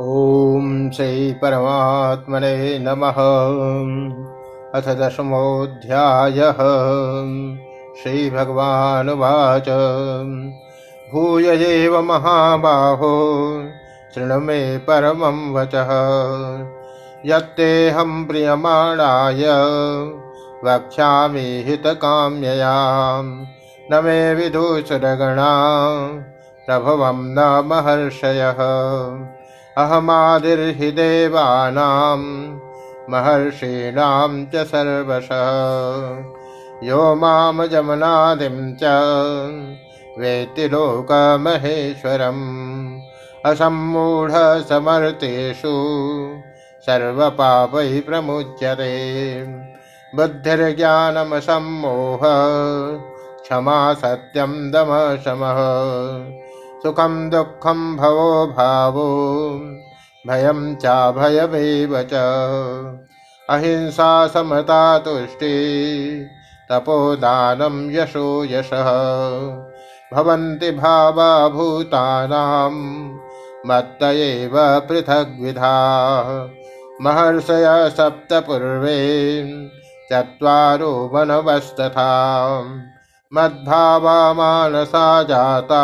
ॐ श्री परमात्मने नमः। अथ दशमोऽध्यायः। श्रीभगवानुवाच भूय एव महाबाहो शृणु मे परमं वचः। यत्तेऽहं प्रियमाणाय वक्ष्यामि हितकाम्ययां। न मे विदुषुरगणा प्रभवं न महर्षयः अहमादिर्हि देवानां महर्षीणां च सर्वशः। यो मामजमनादिं च वेत्ति लोकमहेश्वरम्। असम्मूढसमर्थेषु सर्वपापैः प्रमुच्यते। बुद्धिर्ज्ञानमसम्मोह क्षमा सत्यं दमः शमः सुखं दुःखं भवो भावो, भयं चाभयमेव च। अहिंसा समता तुष्टि तपोदानं यशो यशः। भवन्ति भावा भूतानां मत्त एव पृथग्विधाः। महर्षय सप्तपूर्वे, चत्वारो मनवस्तथा। मद्भावा मानसा जाता।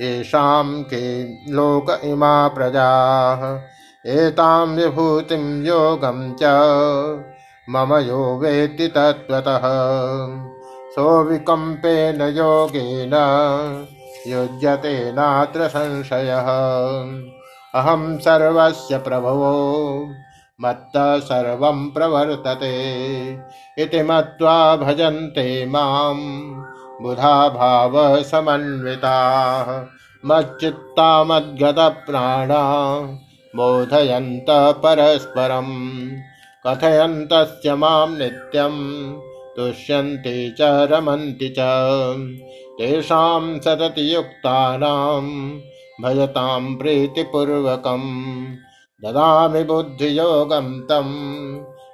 येषां के लोक इमा प्रजाः। एतां विभूतिं योगं च। मम यो वेत्ति तत्त्वतः। सोऽविकम्पेन योगेन युज्यते नात्र संशयः। अहं सर्वस्य प्रभवो, मत्तः सर्वं प्रवर्तते। इति मत्वा भजन्ते माम्। बुधा भावसमन्विताः मच्चित्ता मद्गतप्राणा बोधयन्त परस्परम् कथयन्तस्य माँ नित्यं तुष्यन्ति च रमन्ति च तेषां सतति युक्तानां भजतां प्रीतिपूर्वकम् ददामि बुद्धियोगं तं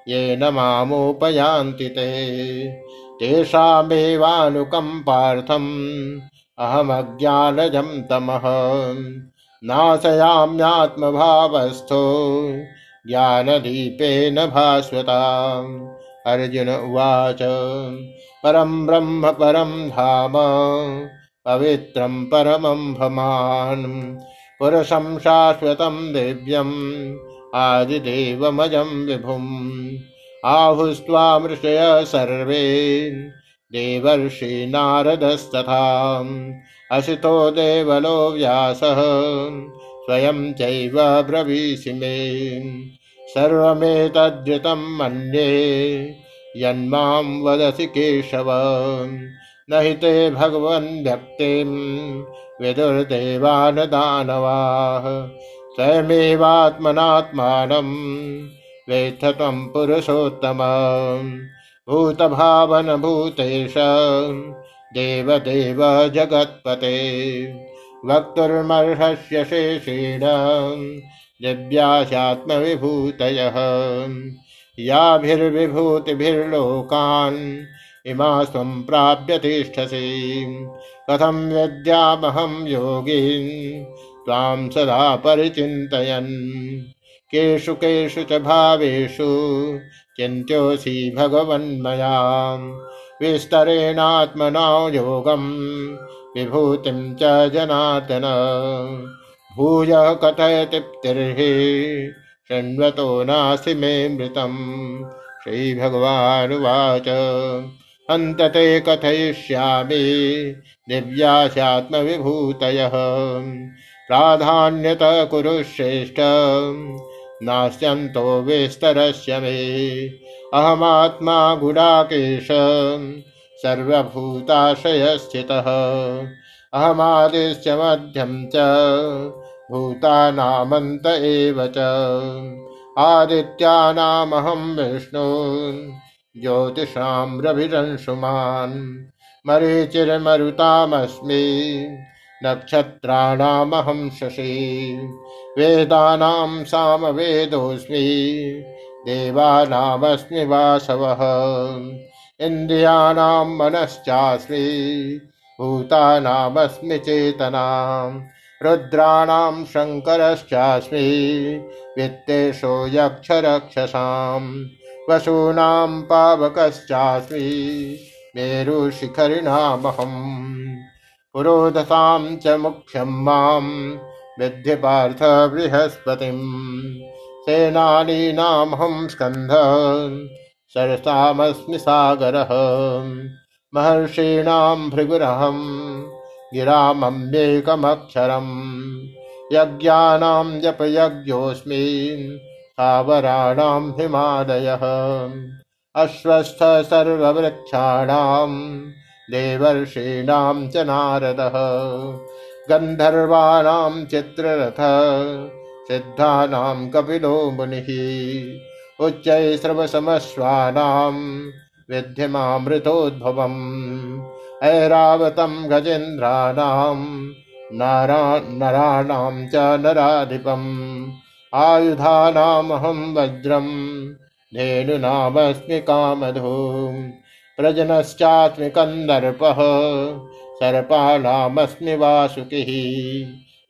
येन मामुपयान्ति ते तेषामेवानुकम्पार्थम् अहमज्ञानजं तमः। नाशयाम्यात्मभावस्थो ज्ञानदीपेन भास्वता। अर्जुन उवाच, परं ब्रह्म परं धाम, पवित्रं परमं भमान्। पुरुषं शाश्वतं दिव्यम्, आदिदेवमजं विभुम्। आहुस्त्वामृषय सर्वे। देवर्षि नारदस्तथा। असितो देवलो व्यासः। स्वयं चैव ब्रवीषि मे। सर्वमेतद्युतं मन्ये। यन्मां वदसि केशव। न हि ते भगवन् व्यक्तिं। विदुर्देवान् दानवाः स्वयमेवात्मनात्मानं वेत्थ त्वं पुरुषोत्तम। भूतभावन भूतेश, देवदेव जगत्पते। वक्तुर्मर्हस्य शेषेण, दिव्याशात्मविभूतयः। याभिर्विभूतिभिर्लोकान् इमा प्राप्य तिष्ठसि। कथं विद्यामहं योगीन्, त्वां सदा परिचिन्तयन्। केषु केषु च भावेषु, चिन्त्योऽसि भगवन्मया विस्तरेणात्मना योगं विभूतिं च जनार्दन। भूय कथय तृप्तिर्हि शृण्वतो नासि मे मृतम्। श्रीभगवानुवाच, अन्तते कथयिष्यामि दिव्याशात्मविभूतयः प्राधान्यत कुरु नास्यन्तो विस्तरस्य मे। अहमात्मा गुडाकेश सर्वभूताशयस्थितः अहमादिश्च मध्यं च, भूतानामन्त एव च। आदित्यानामहं विष्णु, ज्योतिषां रभिरंशुमान् मरीचिर्मरुतामस्मि नक्षत्राणामहं शशि। वेदानां सामवेदोऽस्मि। देवानामस्मि वासवः। इन्द्रियाणां मनश्चास्मि। भूतानामस्मि चेतनाम् रुद्राणां शङ्करश्चास्मि। वित्तेषो यक्षरक्षसाम्। वसूनां पावकश्चास्मि। मेरुशिखरिणामहम्। पुरोधसां च मुख्यं माँ विद्य पार्थ बृहस्पतिम् सेनानीनामहं स्कन्ध सरसामस्मि सागरः, महर्षीणां भृगुरहं गिरामम्येकमक्षरम् यज्ञानां जपयज्ञोऽस्मि स्थावराणां हिमालयः अश्वस्थ देवर्षीणां च नारदः। गन्धर्वाणां चित्ररथ सिद्धानां कपिलो मुनिः। उच्चैस्रवसमश्वानां विद्यमामृतोद्भवम्। ऐरावतं गजेन्द्राणां नारा नराणां च नराधिपम्। आयुधानामहं वज्रं धेनुनामस्मि कामधू प्रजनश्चास्मि कन्दर्पः सर्पाणामस्मि वासुकिः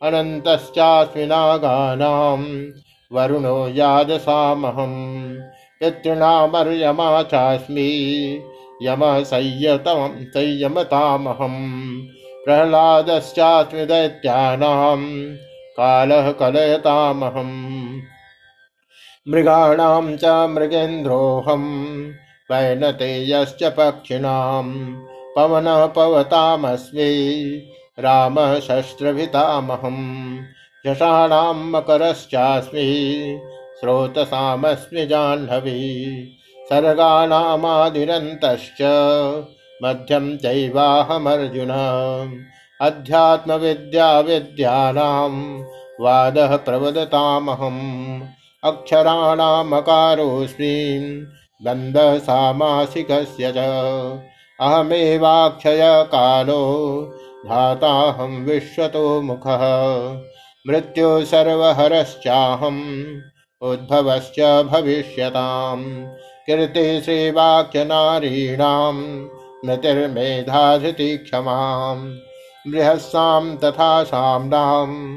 अनन्तश्चास्मि नागानां वरुणो यादसामहम्। पितॄणामर्यमा चास्मि। यमः संयतं संयमतामहम्। प्रह्लादश्चास्मि दैत्यानां कालः कलयतामहम्। मृगाणां च मृगेन्द्रोऽहम्। वैनतेयश्च पक्षिणां पवनः पवतामस्मि रामः शस्त्रभितामहम् झषाणां मकरश्चास्मि स्रोतसामस्मि जाह्नवी सर्गाणामादिरन्तश्च मध्यं चैवाहमर्जुन अध्यात्मविद्याविद्यानां वादः प्रवदतामहम् अक्षराणामकारोऽस्मि सामासिकस्य च। अहमेवाक्षय कालो धाताहं विश्वतो मुखः। मृत्यु सर्वहरश्चाहम्, उद्भवश्च भविष्यताम्। कीर्ति श्रीवाक्यनारीणां मृतिर्मेधाधृति क्षमाम् बृहस्सां तथा साम्नां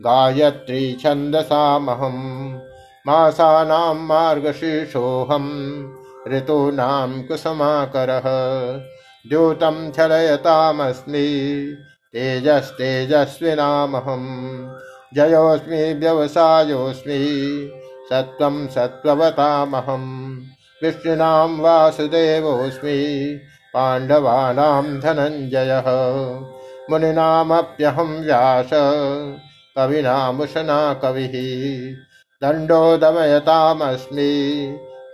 गायत्री छन्दसामहम्। मासानां मार्गशीर्षोऽहम् ऋतूनां कुसमाकरः द्यूतं छलयतामस्मि तेजस्तेजस्विनामहम् जयोऽस्मि व्यवसायोऽस्मि सत्त्वं सत्त्ववतामहम् विष्णूनां वासुदेवोऽस्मि पाण्डवानां धनञ्जयः मुनीनामप्यहं व्यास कविनामुशना कविः दण्डो दमयतामस्मि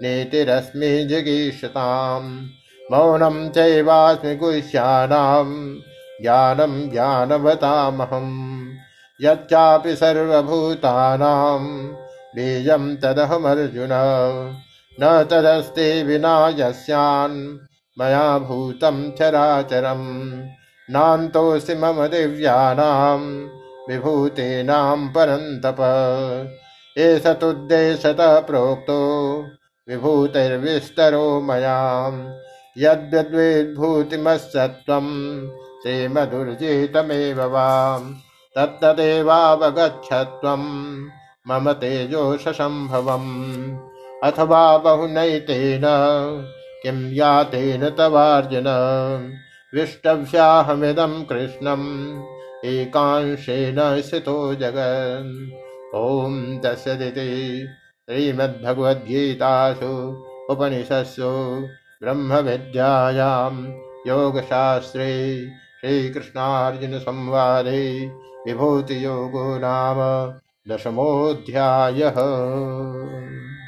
नीतिरस्मि जिगीषताम्। मौनं चैवास्मि गुह्यानां ज्ञानं ज्ञानवतामहम्। यच्चापि सर्वभूतानां बीजं तदहमर्जुन। न तदस्ति विना यस्यान्। मया भूतं चराचरम्। नान्तोऽसि मम दिव्यानां विभूतीनां परन्तप। एष तुद्देशतः प्रोक्तो विभूतिर्विस्तरो मया यद्यद्वेद्भूतिमस्सत्त्वं श्रीमधुर्जितमेव वाम्। तत्तदेवावगच्छत्वं मम तेजोशसम्भवम् अथवा बहुनैतेन किं यातेन तवार्जुन। विष्टव्याहमिदं कृष्णम्। एकांशेन स्थितो जगन्। ॐ तस्सदिति श्रीमद्भगवद्गीतासु उपनिषत्सु ब्रह्मविद्यायां योगशास्त्रे श्रीकृष्णार्जुनसंवादे विभूतियोगो नाम दशमोऽध्यायः